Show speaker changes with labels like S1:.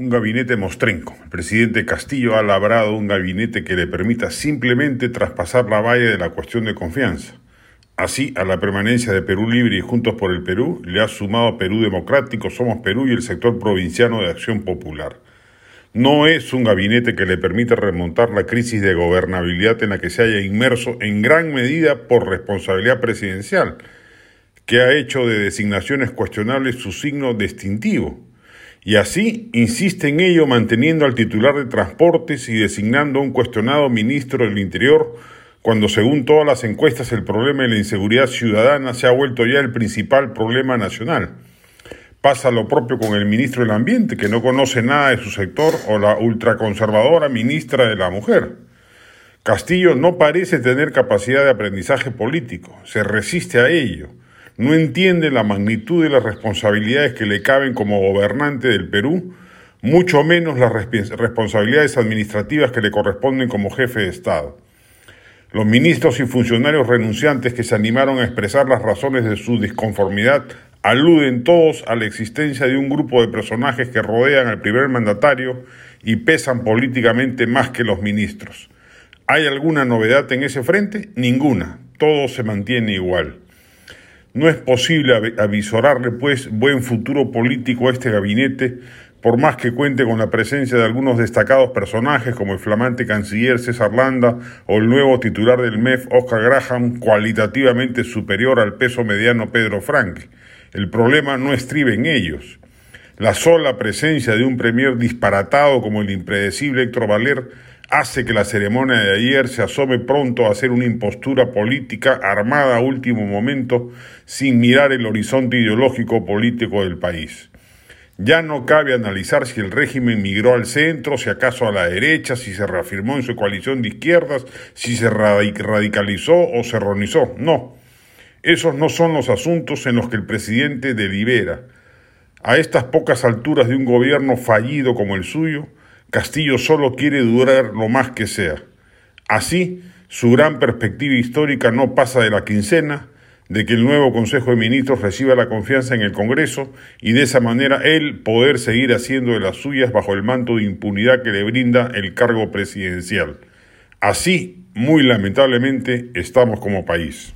S1: un gabinete mostrenco. El presidente Castillo ha labrado un gabinete que le permita simplemente traspasar la valla de la cuestión de confianza. Así, a la permanencia de Perú Libre y Juntos por el Perú le ha sumado Perú Democrático, Somos Perú y el sector provinciano de Acción Popular. No es un gabinete que le permita remontar la crisis de gobernabilidad en la que se haya inmerso en gran medida por responsabilidad presidencial, que ha hecho de designaciones cuestionables su signo distintivo y así insiste en ello manteniendo al titular de Transportes y designando a un cuestionado ministro del Interior, cuando según todas las encuestas el problema de la inseguridad ciudadana se ha vuelto ya el principal problema nacional. Pasa lo propio con el ministro del Ambiente, que no conoce nada de su sector, o la ultraconservadora ministra de la Mujer. Castillo no parece tener capacidad de aprendizaje político, se resiste a ello no entiende la magnitud de las responsabilidades que le caben como gobernante del Perú, mucho menos las responsabilidades administrativas que le corresponden como jefe de Estado. Los ministros y funcionarios renunciantes que se animaron a expresar las razones de su disconformidad aluden todos a la existencia de un grupo de personajes que rodean al primer mandatario y pesan políticamente más que los ministros. ¿Hay alguna novedad en ese frente? Ninguna. Todo se mantiene igual. No es posible avisorarle, pues, buen futuro político a este gabinete, por más que cuente con la presencia de algunos destacados personajes como el flamante canciller César Landa o el nuevo titular del MEF, Oscar Graham, cualitativamente superior al peso mediano Pedro Frank. El problema no estribe en ellos. La sola presencia de un premier disparatado como el impredecible Héctor Valer hace que la ceremonia de ayer se asome pronto a ser una impostura política armada a último momento sin mirar el horizonte ideológico político del país. Ya no cabe analizar si el régimen migró al centro, si acaso a la derecha, si se reafirmó en su coalición de izquierdas, si se radicalizó o se ronizó. No, esos no son los asuntos en los que el presidente delibera. A estas pocas alturas de un gobierno fallido como el suyo, Castillo solo quiere durar lo más que sea. Así, su gran perspectiva histórica no pasa de la quincena, de que el nuevo Consejo de Ministros reciba la confianza en el Congreso y de esa manera él poder seguir haciendo de las suyas bajo el manto de impunidad que le brinda el cargo presidencial. Así, muy lamentablemente, estamos como país.